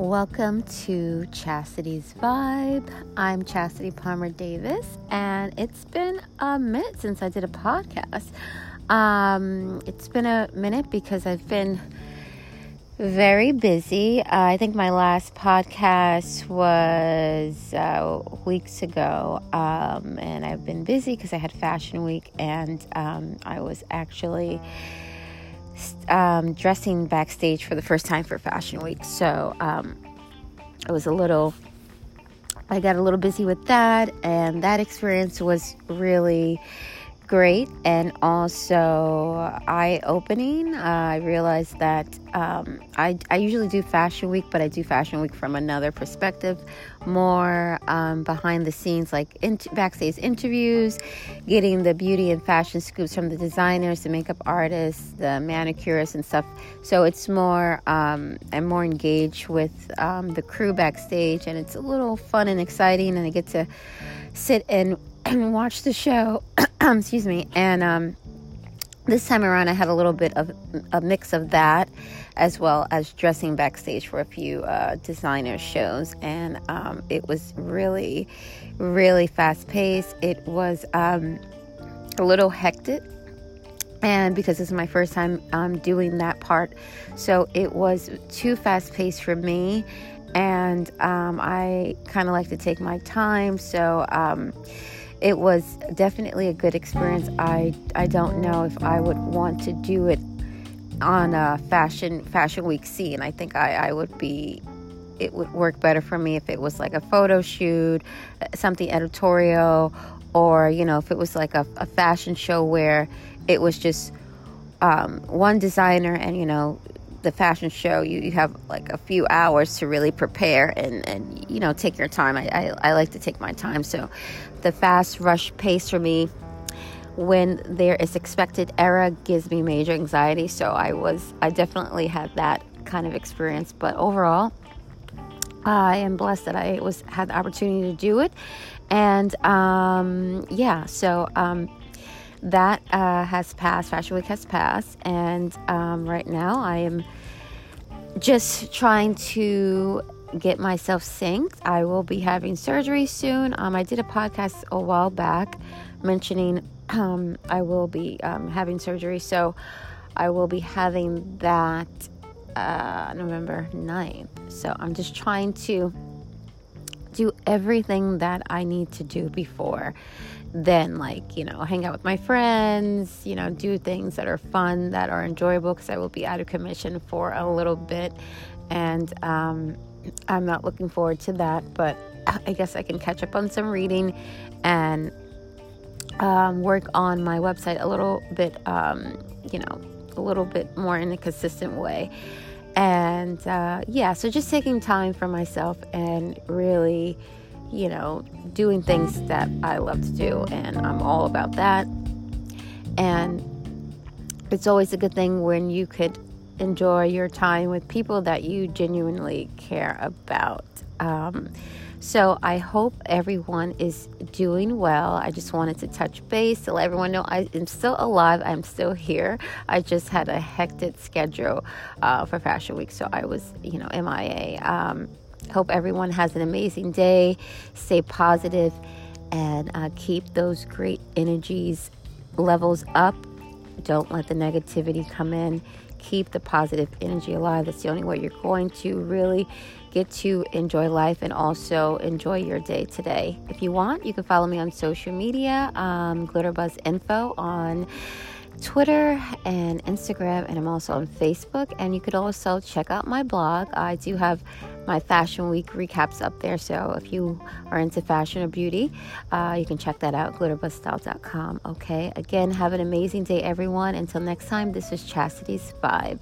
Welcome to Chastity's Vibe. I'm Chastity Palmer Davis, and it's been a minute since I did a podcast. Um, it's been a minute because I've been very busy. Uh, I think my last podcast was uh, weeks ago, um, and I've been busy because I had Fashion Week, and um, I was actually um, dressing backstage for the first time for Fashion Week. So um, I was a little, I got a little busy with that, and that experience was really great and also eye opening. Uh, I realized that um, I, I usually do Fashion Week, but I do Fashion Week from another perspective, more um, behind the scenes, like in, backstage interviews, getting the beauty and fashion scoops from the designers, the makeup artists, the manicurists, and stuff. So it's more, um, I'm more engaged with um, the crew backstage, and it's a little fun and exciting, and I get to sit and and watch the show. excuse me. And um, this time around, I had a little bit of a mix of that, as well as dressing backstage for a few uh, designer shows. And um, it was really, really fast paced. It was um, a little hectic. And because this is my first time um, doing that part, so it was too fast paced for me and um, I kind of like to take my time. So um, it was definitely a good experience. I I don't know if I would want to do it on a fashion fashion week scene. I think I, I would be it would work better for me if it was like a photo shoot, something editorial, or you know if it was like a, a fashion show where it was just um, one designer and you know the fashion show you, you have like a few hours to really prepare and, and you know take your time. I, I, I like to take my time. So the fast rush pace for me when there is expected error gives me major anxiety. So i was i definitely had that kind of experience. But overall i am blessed that i was had the opportunity to do it. And um, yeah so um, that uh, has passed. Fashion week has passed. And um, right now i am just trying to get myself synced. I will be having surgery soon. Um, I did a podcast a while back mentioning um, I will be um, having surgery, so I will be having that uh, November 9th. So I'm just trying to do everything that I need to do before then like you know hang out with my friends you know do things that are fun that are enjoyable because i will be out of commission for a little bit and um, I'm not looking forward to that, but I guess I can catch up on some reading and um, work on my website a little bit, um, you know, a little bit more in a consistent way. And uh, yeah, so just taking time for myself and really, you know, doing things that I love to do. And I'm all about that. And it's always a good thing when you could enjoy your time with people that you genuinely care about. Um, so I hope everyone is doing well. I just wanted to touch base to let everyone know I am still alive. I'm still here. I just had a hectic schedule uh, for Fashion Week, so I was, you know, MIA. Um, hope everyone has an amazing day. Stay positive and uh, keep those great energies levels up. Don't let the negativity come in keep the positive energy alive. That's the only way you're going to really get to enjoy life and also enjoy your day today. If you want, you can follow me on social media, um, Glitterbuzz Info on Twitter and Instagram, and I'm also on Facebook. And you could also check out my blog. I do have my Fashion Week recaps up there. So if you are into fashion or beauty, uh, you can check that out, glitterbuzzstyle.com. Okay, again, have an amazing day, everyone. Until next time, this is Chastity's Vibe.